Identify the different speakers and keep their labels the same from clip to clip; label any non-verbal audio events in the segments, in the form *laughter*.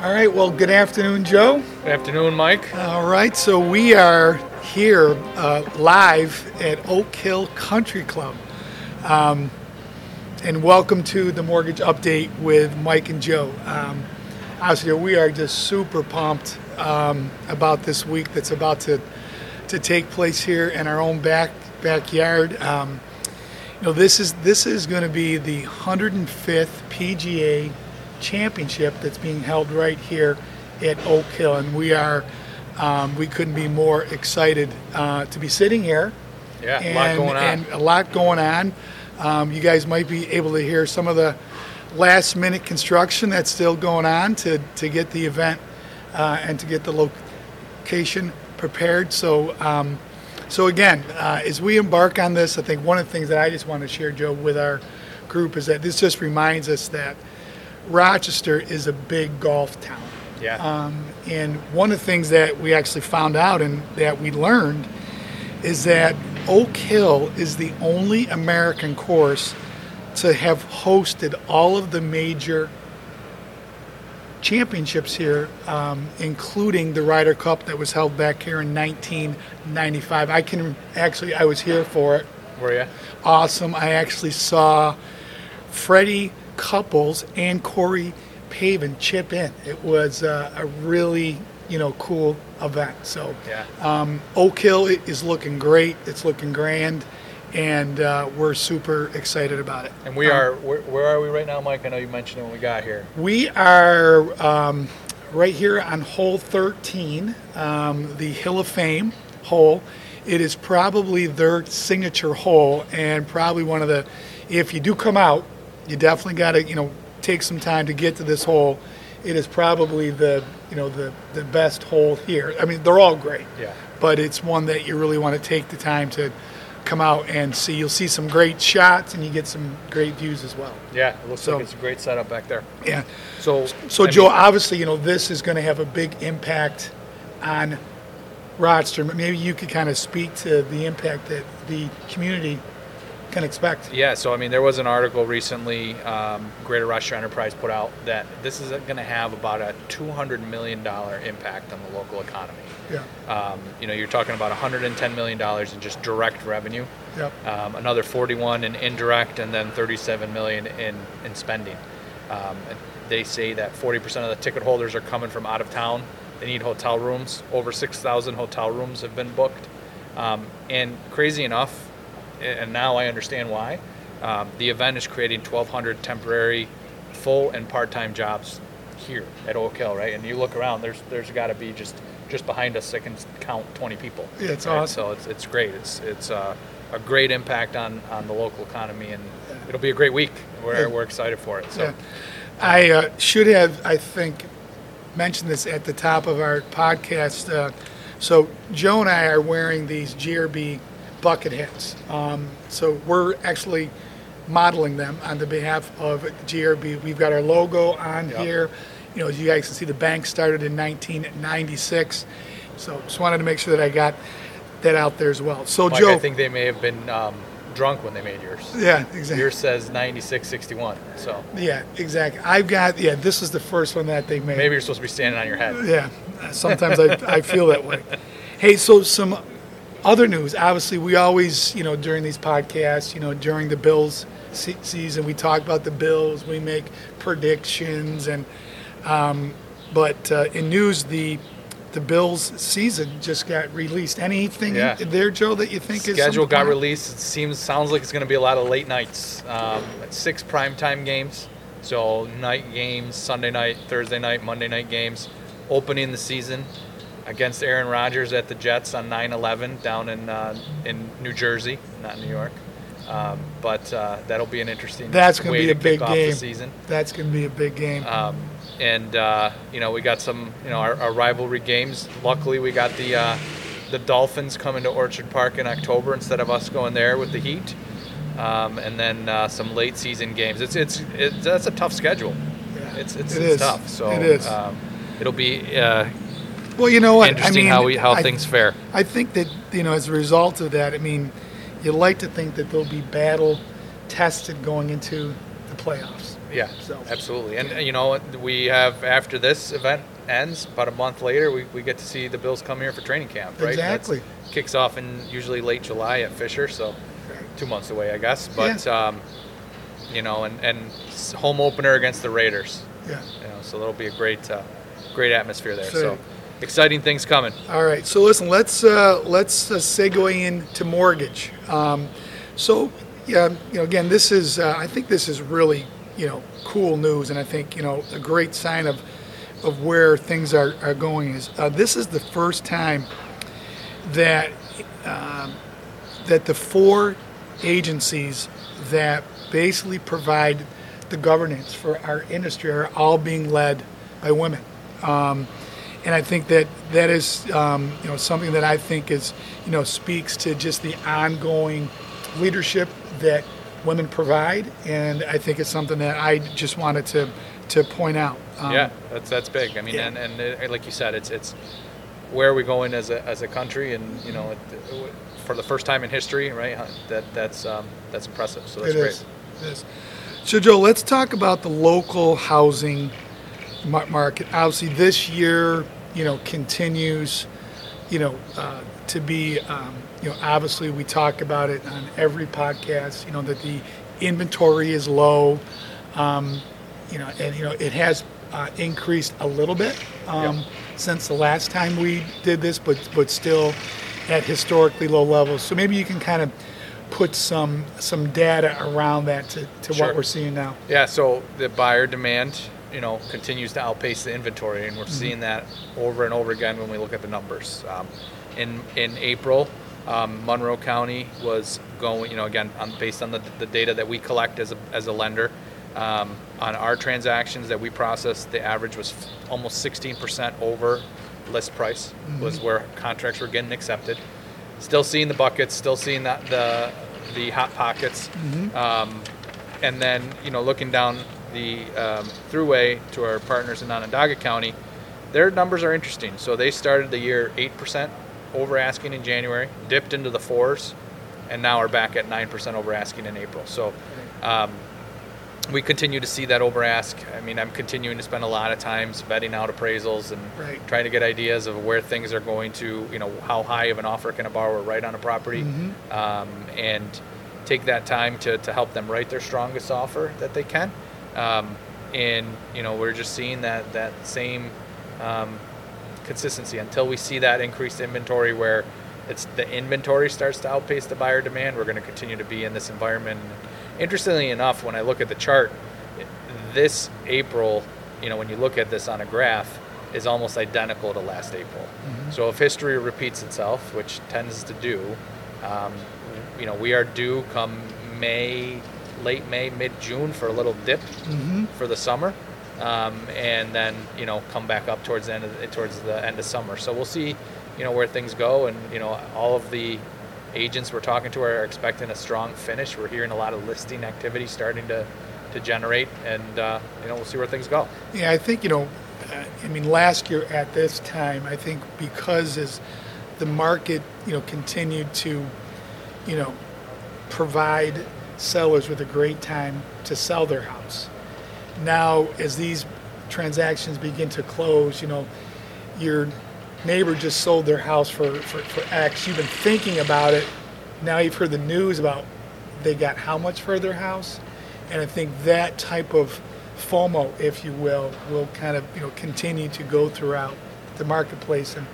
Speaker 1: All right, well, good afternoon, Joe.
Speaker 2: Good afternoon, Mike.
Speaker 1: All right, so we are here uh, live at Oak Hill Country Club. Um, and welcome to the mortgage update with Mike and Joe. Um, obviously, we are just super pumped um, about this week that's about to to take place here in our own back backyard. Um, you know, this is this is going to be the 105th PGA Championship that's being held right here at Oak Hill, and we are um, we couldn't be more excited uh, to be sitting here.
Speaker 2: Yeah,
Speaker 1: and,
Speaker 2: a lot going on.
Speaker 1: And a lot going on. Um, you guys might be able to hear some of the last minute construction that's still going on to, to get the event uh, and to get the location prepared. So, um, so again, uh, as we embark on this, I think one of the things that I just want to share, Joe, with our group is that this just reminds us that Rochester is a big golf town.
Speaker 2: Yeah.
Speaker 1: Um, and one of the things that we actually found out and that we learned is that Oak Hill is the only American course to have hosted all of the major championships here, um, including the Ryder Cup that was held back here in 1995. I can actually, I was here for it.
Speaker 2: Were you?
Speaker 1: Awesome. I actually saw Freddie Couples and Corey Pavin chip in. It was uh, a really, you know, cool event. So,
Speaker 2: Yeah.
Speaker 1: um, Oak Hill is looking great. It's looking grand, and uh, we're super excited about it.
Speaker 2: And we are. Where, where are we right now, Mike? I know you mentioned it when we got here.
Speaker 1: We are um, right here on hole 13, um, the Hill of Fame hole. It is probably their signature hole, and probably one of the. If you do come out, you definitely got to you know take some time to get to this hole. It is probably the you know the the best hole here. I mean, they're all great,
Speaker 2: Yeah.
Speaker 1: but it's one that you really want to take the time to come out and see. You'll see some great shots, and you get some great views as well.
Speaker 2: Yeah. It looks
Speaker 1: So-
Speaker 2: like it's a great setup back there.
Speaker 1: Yeah.
Speaker 2: So.
Speaker 1: So,
Speaker 2: I
Speaker 1: Joe,
Speaker 2: mean,
Speaker 1: obviously, you know, this is going to have a big impact on Rochester. Maybe you could kind of speak to the impact that the community can expect.
Speaker 2: Yeah, so I mean, there was an article recently, um, Greater Rochester Enterprise put out that this is going to have about a $200 million impact on the local economy.
Speaker 1: Yeah.
Speaker 2: Um, you know, you're talking about 110 million dollars in just direct revenue.
Speaker 1: Yep.
Speaker 2: um, another 41 in indirect, and then 37 million in in spending. Um, they say that 40% of the ticket holders are coming from out of town. They need hotel rooms. Over 6,000 hotel rooms have been booked. Um, and crazy enough, and now I understand why. Um, the event is creating 1,200 temporary, full and part-time jobs here at Oak Hill, right? And you look around, there's there's got to be just just behind us, I can count 20 people.
Speaker 1: Yeah, it's
Speaker 2: right?
Speaker 1: awesome.
Speaker 2: So it's, it's great. It's it's uh, a great impact on, on the local economy, and it'll be a great week. We're,
Speaker 1: Yeah.
Speaker 2: we're excited for it. So
Speaker 1: Yeah. I uh, should have, I think, mentioned this at the top of our podcast. Uh, so, Joe and I are wearing these GRB bucket hats. Um, so, we're actually modeling them on the behalf of GRB. We've got our logo on
Speaker 2: Yep.
Speaker 1: here. You know, as you guys can see, the bank started in 1996. So, just wanted to make sure that I got that out there as well. So,
Speaker 2: Mike,
Speaker 1: Joe.
Speaker 2: I think they may have been um, drunk when they made yours.
Speaker 1: yeah, exactly.
Speaker 2: Yours says 9661. So
Speaker 1: Yeah, exactly. I've got, yeah, this is the first one that they made.
Speaker 2: maybe you're supposed to be standing on your head.
Speaker 1: Yeah, sometimes I, I feel that way. Hey, so some other news. Obviously, we always, you know, during these podcasts, you know, during the Bills se- season, we talk about the Bills. We make predictions, and um, but uh, in news, the the Bills season just got released. Anything
Speaker 2: Yeah.
Speaker 1: there, Joe, that you think is
Speaker 2: Schedule got released. It seems sounds like it's going to be a lot of late nights. Um, six primetime games, so night games, Sunday night, Thursday night, Monday night games, opening the season against Aaron Rodgers at the Jets on 9/11 down in uh, in New Jersey, not New York. Um, but uh, that'll be an interesting.
Speaker 1: That's gonna be a big game.
Speaker 2: season.
Speaker 1: That's going to be a big game.
Speaker 2: Um, and uh, you know we got some you know our, our rivalry games. Luckily we got the uh, the Dolphins coming to Orchard Park in October instead of us going there with the Heat. Um, and then uh, some late season games. It's it's, it's that's a tough schedule.
Speaker 1: Yeah,
Speaker 2: It's it's,
Speaker 1: it
Speaker 2: it's tough. So
Speaker 1: It is.
Speaker 2: Um, it'll be uh,
Speaker 1: well, you know what?
Speaker 2: interesting
Speaker 1: I mean,
Speaker 2: how we how
Speaker 1: I-
Speaker 2: things fare.
Speaker 1: I think that you know, as a result of that, I mean, you like to think that they'll be battle tested going into the playoffs.
Speaker 2: Yeah,
Speaker 1: So-
Speaker 2: absolutely. And uh, you know, we have after this event ends, about a month later, we, we get to see the Bills come here for training camp, right? That's-
Speaker 1: Exactly.
Speaker 2: kicks off in usually late July at Fisher, so two months away, I guess. But um, you know, and and home opener against the Raiders.
Speaker 1: Yeah.
Speaker 2: You know, so that'll be a great uh, great atmosphere there.
Speaker 1: So-
Speaker 2: So exciting things coming.
Speaker 1: All right. So listen, let's uh, let's uh, segue into mortgage. Um, so yeah, you know, again, this is uh, I think this is really you know cool news, and I think you know a great sign of of where things are, are going is uh, this is the first time that um, that the four agencies that basically provide the governance for our industry are all being led by women. Um, and I think that that is, um, you know, something that I think is, you know, speaks to just the ongoing leadership that women provide, and I think it's something that I just wanted to to point out. Um,
Speaker 2: yeah, that's that's big. I mean,
Speaker 1: yeah.
Speaker 2: and, and it, like you said, it's it's where are we going as a, as a country, and you know, it, for the first time in history, right? That that's um, that's impressive. So that's
Speaker 1: It
Speaker 2: great.
Speaker 1: is. It is. So, Joe, let's talk about the local housing market. Obviously, this year, you know, continues, you know, uh, to be, um, you know, obviously we talk about it on every podcast. You know that the inventory is low. Um, you know, and you know it has uh, increased a little bit um,
Speaker 2: Yep.
Speaker 1: since the last time we did this, but but still at historically low levels. So maybe you can kind of put some some data around that to, to
Speaker 2: Sure.
Speaker 1: what we're seeing now.
Speaker 2: Yeah, so the buyer demand, you know, continues to outpace the inventory, and we're seeing that over and over again when we look at the numbers. Um, in in April, um, Monroe County was going, you know, again on, based on the, the data that we collect as a, as a lender. Um, on our transactions that we processed, the average was f- almost 16% over list price was where contracts were getting accepted. Still seeing the buckets, still seeing that the the hot pockets. Um, and then you know looking down the um, throughway to our partners in Onondaga County, their numbers are interesting. So they started the year eight percent over asking in January, dipped into the fours, and now are back at nine percent over asking in April. So. Um, we continue to see that over ask. I mean, I'm continuing to spend a lot of times vetting out appraisals and
Speaker 1: Right.
Speaker 2: trying to get ideas of where things are going to, you know, how high of an offer can a borrower write on a property, um, and take that time to, to help them write their strongest offer that they can. Um, and you know, we're just seeing that that same um, consistency until we see that increased inventory where it's the inventory starts to outpace the buyer demand. We're going to continue to be in this environment. Interestingly enough, when I look at the chart, this April, you know, when you look at this on a graph, is almost identical to last April. So if history repeats itself, which tends to do, um, you know, we are due come May, late May, mid June for a little dip for the summer, um, and then you know come back up towards the end of the, towards the end of summer. So we'll see, you know, where things go, and you know, all of the agents we're talking to are expecting a strong finish. We're hearing a lot of listing activity starting to to generate, and uh, you know, we'll see where things go.
Speaker 1: Yeah, I think, you know, uh, I mean, last year at this time, I think because as the market, you know, continued to, you know, provide sellers with a great time to sell their house. Now, as these transactions begin to close, you know, your neighbor just sold their house for, for, for X. You've been thinking about it. Now you've heard the news about they got how much for their house. And I think that type of FOMO, if you will, will kind of you know continue to go throughout the marketplace. And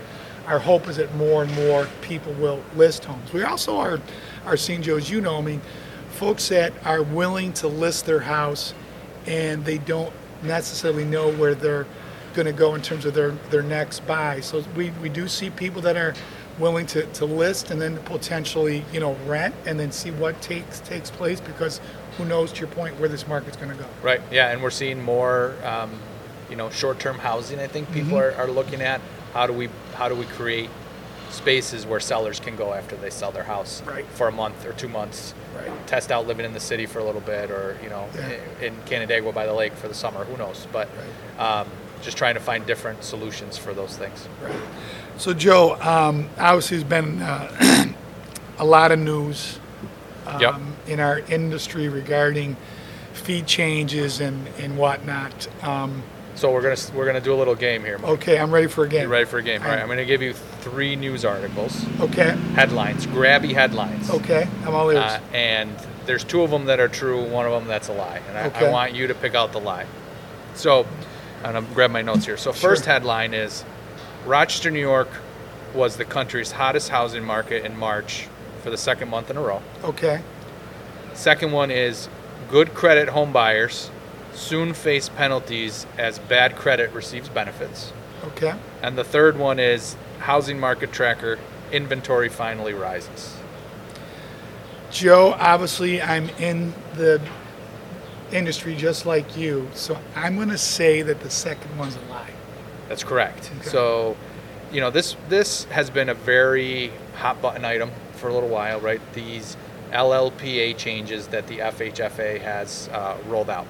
Speaker 1: our hope is that more and more people will list homes. We also are are seeing, Joe, as you know, I mean, folks that are willing to list their house and they don't necessarily know where they're going to go in terms of their, their next buy. So we, we do see people that are willing to, to list and then potentially, you know, rent and then see what takes takes place because who knows to your point where this market's going to go.
Speaker 2: Right. Yeah, and we're seeing more, um, you know, short-term housing. I think people are, are looking at how do we how do we create spaces where sellers can go after they sell their house
Speaker 1: Right.
Speaker 2: for a month or two months,
Speaker 1: Right.
Speaker 2: test out living in the city for a little bit, or you know,
Speaker 1: Yeah.
Speaker 2: in Canandaigua by the lake for the summer. Who knows? But um, just trying to find different solutions for those things.
Speaker 1: So, Joe, um, obviously, there's been uh, *clears throat* a lot of news um,
Speaker 2: Yep.
Speaker 1: in our industry regarding fee changes and, and whatnot. Um,
Speaker 2: So we're gonna we're gonna do a little game here. Mike.
Speaker 1: okay, I'm ready for a game.
Speaker 2: You ready for a game? All right,
Speaker 1: I'm-
Speaker 2: I'm gonna give you three news articles,
Speaker 1: Okay,
Speaker 2: headlines, grabby headlines.
Speaker 1: okay, I'm all ears.
Speaker 2: Uh, and there's two of them that are true, one of them that's a lie. And I,
Speaker 1: Okay.
Speaker 2: I want you to pick out the lie. So, I'm gonna grab my notes here. So, first
Speaker 1: Sure.
Speaker 2: headline is Rochester, New York was the country's hottest housing market in March for the second month in a row.
Speaker 1: okay,
Speaker 2: Second one is good credit home buyers soon face penalties as bad credit receives benefits.
Speaker 1: Okay.
Speaker 2: And the third one is housing market tracker inventory finally rises.
Speaker 1: Joe, obviously, I'm in the industry just like you, so I'm going to say that the second one's a lie.
Speaker 2: That's correct.
Speaker 1: Okay.
Speaker 2: So, you know, this this has been a very hot button item for a little while, right? These LLPA changes that the FHFA has uh, rolled out,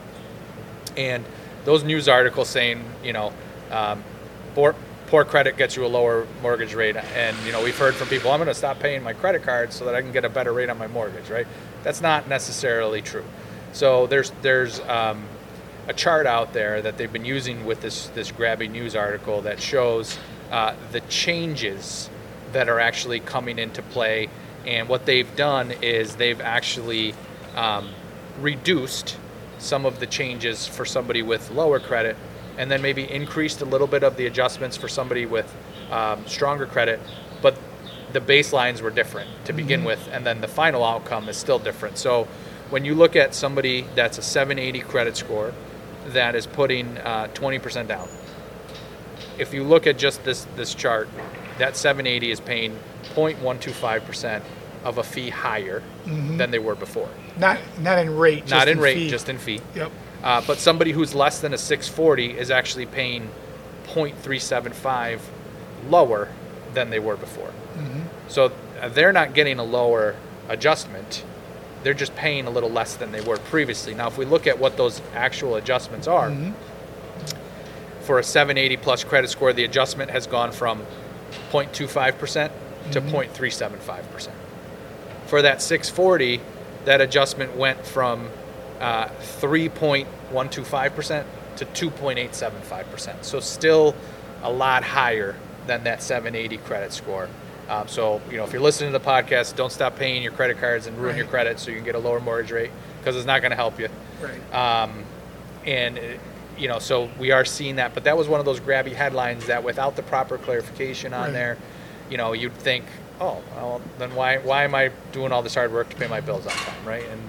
Speaker 2: and those news articles saying, you know, um, poor poor credit gets you a lower mortgage rate, and you know, we've heard from people, I'm going to stop paying my credit card so that I can get a better rate on my mortgage, right? That's not necessarily true. So there's there's um, a chart out there that they've been using with this this grabby news article that shows uh, the changes that are actually coming into play. And what they've done is they've actually um, reduced some of the changes for somebody with lower credit, and then maybe increased a little bit of the adjustments for somebody with um, stronger credit. But the baselines were different to begin with, and then the final outcome is still different. So when you look at somebody that's a 780 credit score that is putting uh, 20% down, if you look at just this this chart, that 780 is paying 0.125% of a fee higher than they were before.
Speaker 1: Not not in rate. just
Speaker 2: Not in rate,
Speaker 1: fee.
Speaker 2: just in fee.
Speaker 1: Yep.
Speaker 2: Uh, but somebody who's less than a 640 is actually paying 0.375 lower than they were before. So uh, they're not getting a lower adjustment. They're just paying a little less than they were previously. Now, if we look at what those actual adjustments are, for a 780 plus credit score, the adjustment has gone from 0.25% to 0.375%. For that 640, that adjustment went from uh, 3.125% to 2.875%. So still a lot higher than that 780 credit score. Um, so, you know, if you're listening to the podcast, don't stop paying your credit cards and ruin your credit so you can get a lower mortgage rate because it's not going to help you.
Speaker 1: Right.
Speaker 2: Um, and, uh, you know, so we are seeing that. But that was one of those grabby headlines that without the proper clarification on
Speaker 1: Right.
Speaker 2: there, you know, you'd think, oh, well, then why, why am I doing all this hard work to pay my bills on time, right? And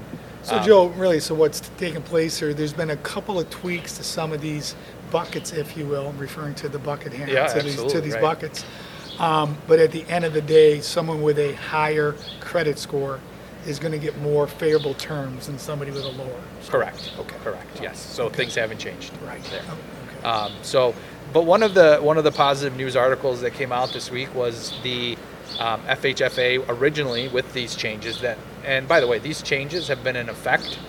Speaker 1: So,
Speaker 2: um,
Speaker 1: Joe, really, so what's taken place here? There's been a couple of tweaks to some of these buckets, if you will. I'm referring to the bucket hand
Speaker 2: Yeah,
Speaker 1: to these to these
Speaker 2: right.
Speaker 1: buckets. Um, but at the end of the day, someone with a higher credit score is going to get more favorable terms than somebody with a lower.
Speaker 2: Correct. Okay. Correct. Yes. So things haven't changed.
Speaker 1: Right.
Speaker 2: There.
Speaker 1: Oh, okay.
Speaker 2: Um, so, but one of the one of the positive news articles that came out this week was the um, FHFA originally with these changes that, and by the way, these changes have been in effect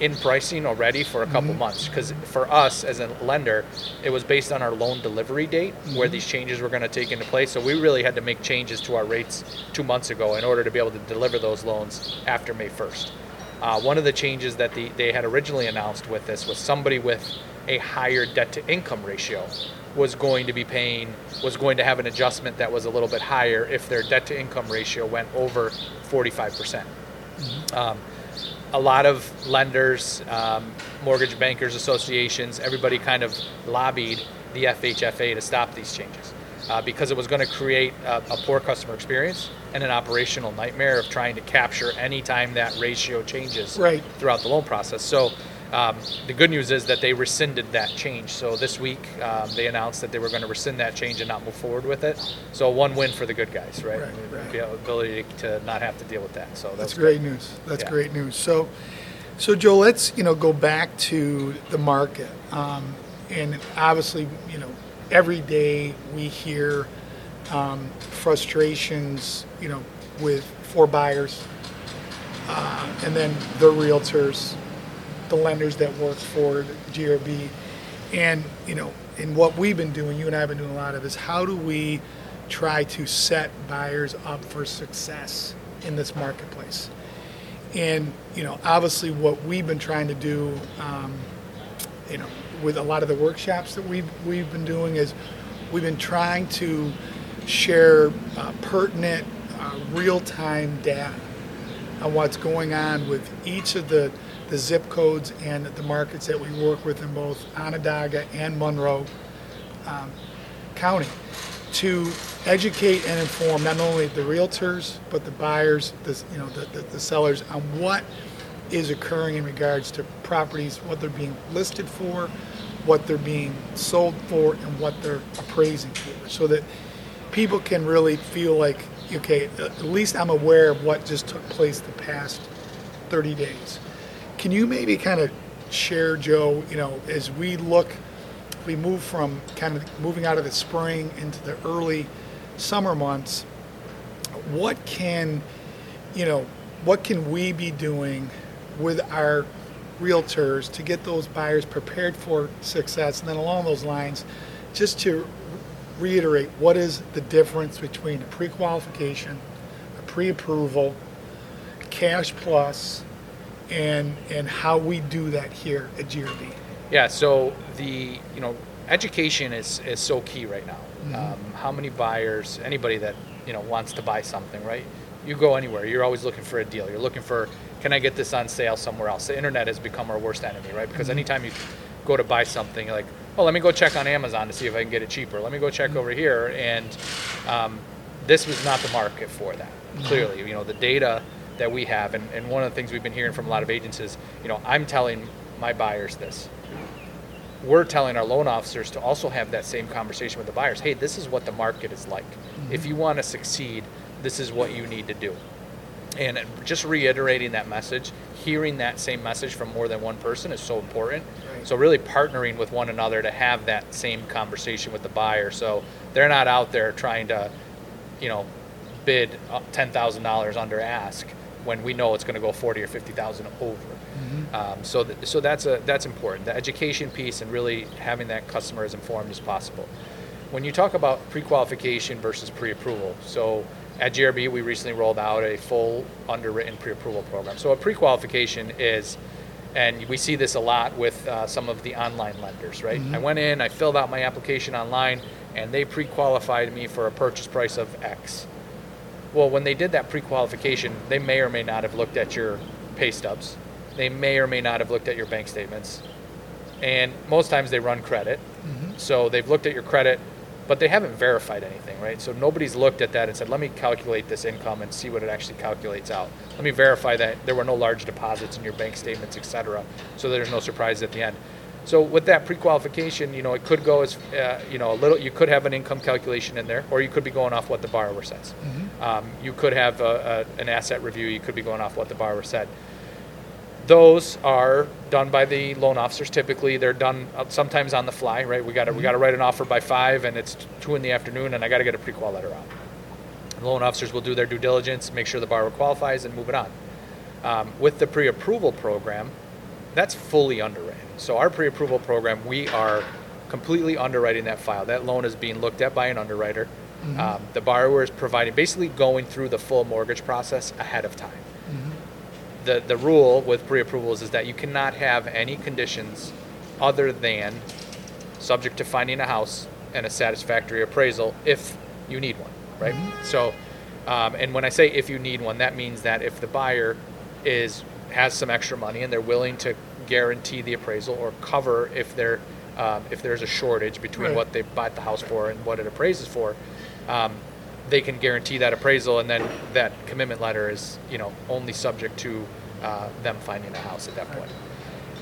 Speaker 2: in pricing already for a couple months because for us as a lender, it was based on our loan delivery date where these changes were going to take into place. So we really had to make changes to our rates two months ago in order to be able to deliver those loans after May 1st. Uh, one of the changes that the, they had originally announced with this was somebody with a higher debt to income ratio was going to be paying was going to have an adjustment that was a little bit higher if their debt to income ratio went over 45 percent. Um, a lot of lenders, um, mortgage bankers associations, everybody kind of lobbied the FHFA to stop these changes uh, because it was going to create a, a poor customer experience and an operational nightmare of trying to capture any time that ratio changes
Speaker 1: Right.
Speaker 2: throughout the loan process. So um, the good news is that they rescinded that change. So this week um, they announced that they were going to rescind that change and not move forward with it. So one win for the good guys, right?
Speaker 1: Right, right.
Speaker 2: The ability to not have to deal with that. So
Speaker 1: That's
Speaker 2: that's
Speaker 1: great news. That's
Speaker 2: Yeah.
Speaker 1: great news. So, so Joe, let's you know go back to the market, um, and obviously, you know, every day we hear um, frustrations, you know, with for buyers, uh, and then the realtors, the lenders that work for GRB, and you know, and what we've been doing, you and I have been doing a lot of, is how do we try to set buyers up for success in this marketplace? And, you know, obviously what we've been trying to do, um, you know, with a lot of the workshops that we've, we've been doing is we've been trying to share uh, pertinent, uh, real-time data on what's going on with each of the, the zip codes and the markets that we work with in both Onondaga and Monroe um, County to educate and inform not only the realtors but the buyers, the, you know, the, the, the sellers on what is occurring in regards to properties, what they're being listed for, what they're being sold for, and what they're appraising for, so that people can really feel like, okay, at least I'm aware of what just took place the past 30 days. Can you maybe kind of share, Joe, you know, as we look, we move from kind of moving out of the spring into the early summer months, what can, you know, what can we be doing with our realtors to get those buyers prepared for success? And then along those lines, just to reiterate, what is the difference between a pre-qualification, a pre-approval, cash plus, and and how we do that here at GRB?
Speaker 2: Yeah, so the you know education is is so key right now. Um, how many buyers, anybody that you know wants to buy something, right? You go anywhere, you're always looking for a deal. You're looking for, can I get this on sale somewhere else? The internet has become our worst enemy, right? Because anytime you go to buy something, you're like, oh, let me go check on Amazon to see if I can get it cheaper. Let me go check over here, and um, this was not the market for that. Clearly, you know the data that we have, and, and one of the things we've been hearing from a lot of agents is, you know, I'm telling my buyers this we're telling our loan officers to also have that same conversation with the buyers. Hey, this is what the market is like. Mm-hmm. If you want to succeed, this is what you need to do. And just reiterating that message, hearing that same message from more than one person is so important.
Speaker 1: Right.
Speaker 2: So really partnering with one another to have that same conversation with the buyer, so they're not out there trying to, you know, bid uh, ten thousand dollars under ask when we know it's going to go forty or fifty thousand over. Um, so, th- so that's a that's important. The education piece and really having that customer as informed as possible. When you talk about pre-qualification versus pre-approval, so at GRB we recently rolled out a full underwritten pre-approval program. So a pre-qualification is, and we see this a lot with uh, some of the online lenders, right? I went in, I filled out my application online, and they pre-qualified me for a purchase price of X. Well, when they did that pre-qualification, they may or may not have looked at your pay stubs. They may or may not have looked at your bank statements. And most times they run credit. Mm-hmm. So they've looked at your credit, but they haven't verified anything, right? So nobody's looked at that and said, let me calculate this income and see what it actually calculates out. Let me verify that there were no large deposits in your bank statements, et cetera, so there's no surprise at the end. So with that pre-qualification, you know, it could go as, uh, you know, a little. You could have an income calculation in there, or you could be going off what the borrower says. Um, you could have a, a, an asset review. You could be going off what the borrower said. Those are done by the loan officers. Typically, they're done uh, sometimes on the fly. Right? We got to we got to write an offer by five, and it's two in the afternoon, and I got to get a pre-qual letter out. The loan officers will do their due diligence, make sure the borrower qualifies, and move it on. Um, with the pre-approval program, that's fully underwritten. So our pre-approval program, we are completely underwriting that file. That loan is being looked at by an underwriter. Um, the borrower is providing, basically going through the full mortgage process ahead of time. The, the rule with pre-approvals is that you cannot have any conditions other than subject to finding a house and a satisfactory appraisal if you need one, right? So, um, and when I say if you need one, that means that if the buyer is has some extra money and they're willing to guarantee the appraisal or cover if there um, if there's a shortage between
Speaker 1: Right.
Speaker 2: what they bought the house for and what it appraises for, um, they can guarantee that appraisal, and then that commitment letter is you know only subject to uh, them finding a house at that point.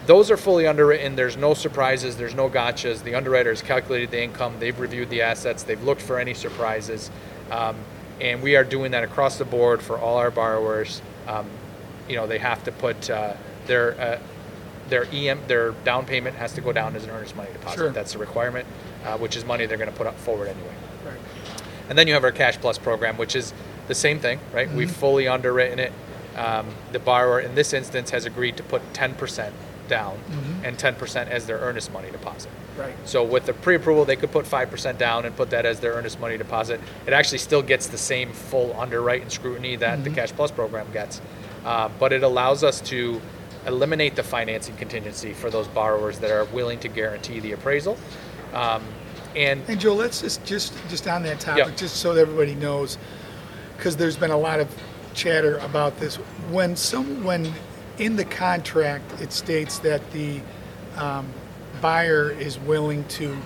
Speaker 2: Those are fully underwritten. There's no surprises. There's no gotchas. The underwriter has calculated the income. They've reviewed the assets. They've looked for any surprises, um, and we are doing that across the board for all our borrowers. Um, you know, they have to put uh, their uh, their EM their down payment has to go down as an earnest money deposit.
Speaker 1: Sure.
Speaker 2: That's a requirement, uh, which is money they're going to put up forward anyway.
Speaker 1: Right.
Speaker 2: And then you have our Cash Plus program, which is the same thing, right? We've fully underwritten it. Um, the borrower, in this instance, has agreed to put 10% down and 10% as their earnest money deposit.
Speaker 1: Right.
Speaker 2: So with the pre-approval, they could put 5% down and put that as their earnest money deposit. It actually still gets the same full underwrite and scrutiny that the Cash Plus program gets. Uh, but it allows us to eliminate the financing contingency for those borrowers that are willing to guarantee the appraisal. Um, and
Speaker 1: And Joe, let's just, just, just on that topic,
Speaker 2: Yeah.
Speaker 1: just so that everybody knows, because there's been a lot of chatter about this. When some, when in the contract, it states that the um, buyer is willing to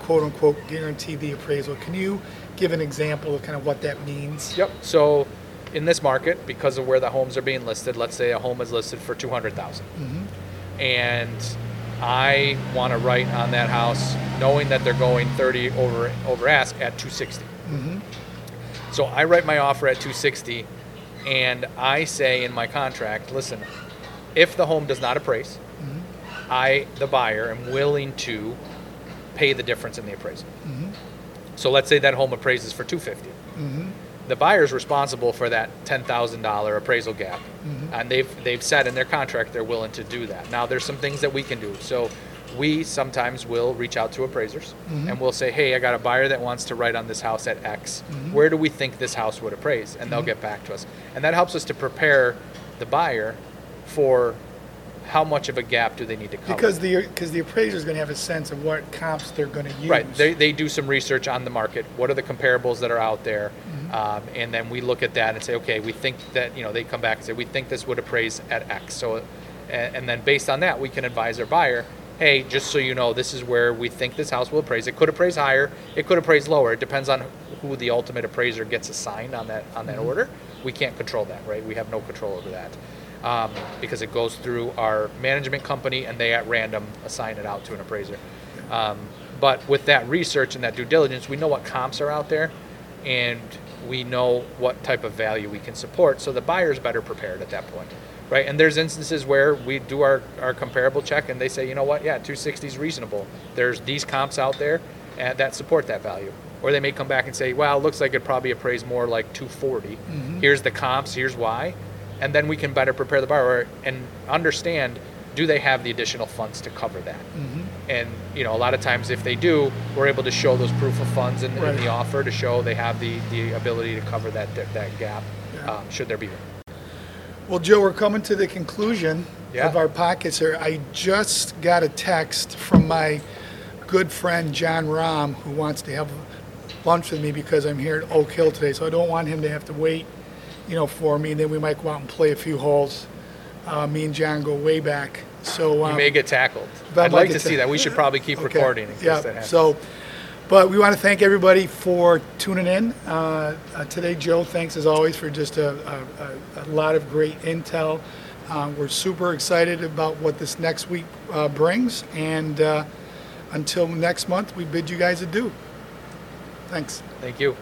Speaker 1: quote unquote guarantee the appraisal, can you give an example of kind of what that means?
Speaker 2: Yep. So in this market, because of where the homes are being listed, let's say a home is listed for two hundred mm-hmm. and I want to write on that house, knowing that they're going thirty over over ask at two mm-hmm. So I write my offer at two sixty, and I say in my contract, listen, if the home does not appraise, mm-hmm. I, the buyer, am willing to pay the difference in the appraisal. So let's say that home appraises for two fifty the buyer's responsible for that ten thousand dollar appraisal gap, mm-hmm. and they've they've said in their contract they're willing to do that. Now there's some things that we can do. So we sometimes will reach out to appraisers mm-hmm. and we'll say, hey, I got a buyer that wants to write on this house at X. Mm-hmm. Where do we think this house would appraise? And they'll get back to us, and that helps us to prepare the buyer for how much of a gap do they need to cover.
Speaker 1: Because the, because the appraiser is going to have a sense of what comps they're going to use.
Speaker 2: Right. They, they do some research on the market. What are the comparables that are out there?
Speaker 1: Mm-hmm.
Speaker 2: Um, and then we look at that and say, okay, we think that, you know, they come back and say, we think this would appraise at X. So, and, and then based on that, we can advise our buyer, hey, just so you know, this is where we think this house will appraise. It could appraise higher. It could appraise lower. It depends on who the ultimate appraiser gets assigned on that on that
Speaker 1: Mm-hmm.
Speaker 2: order. We can't control that, right? We have no control over that. Um, because it goes through our management company and they at random assign it out to an appraiser. Um, but with that research and that due diligence, we know what comps are out there and we know what type of value we can support. So the buyer's better prepared at that point, right? And there's instances where we do our, our comparable check and they say, you know what, yeah, 260 is reasonable. There's these comps out there and that support that value. Or they may come back and say, well, it looks like it probably appraised more like 240. Here's the comps, here's why. And then we can better prepare the borrower and understand do they have the additional funds to cover that? And you know, a lot of times if they do, we're able to show those proof of funds in, in the offer to show they have the, the ability to cover that that gap,
Speaker 1: Yeah.
Speaker 2: um, should there be one.
Speaker 1: Well, Joe, we're coming to the conclusion
Speaker 2: Yeah.
Speaker 1: of our pockets here. I just got a text from my good friend Jon Rahm, who wants to have lunch with me because I'm here at Oak Hill today. So I don't want him to have to wait, you know, for me. And then we might go out and play a few holes. Uh, me and Jon go way back. So um,
Speaker 2: You may get tackled. I'd like to see
Speaker 1: ta-
Speaker 2: that. We should probably keep
Speaker 1: Okay.
Speaker 2: recording in case
Speaker 1: yeah.
Speaker 2: that happens.
Speaker 1: So, but we want to thank everybody for tuning in uh, uh, today. Joe, thanks as always for just a, a, a, a lot of great intel. Uh, we're super excited about what this next week uh, brings, and uh, until next month, we bid you guys adieu. Thanks.
Speaker 2: Thank you.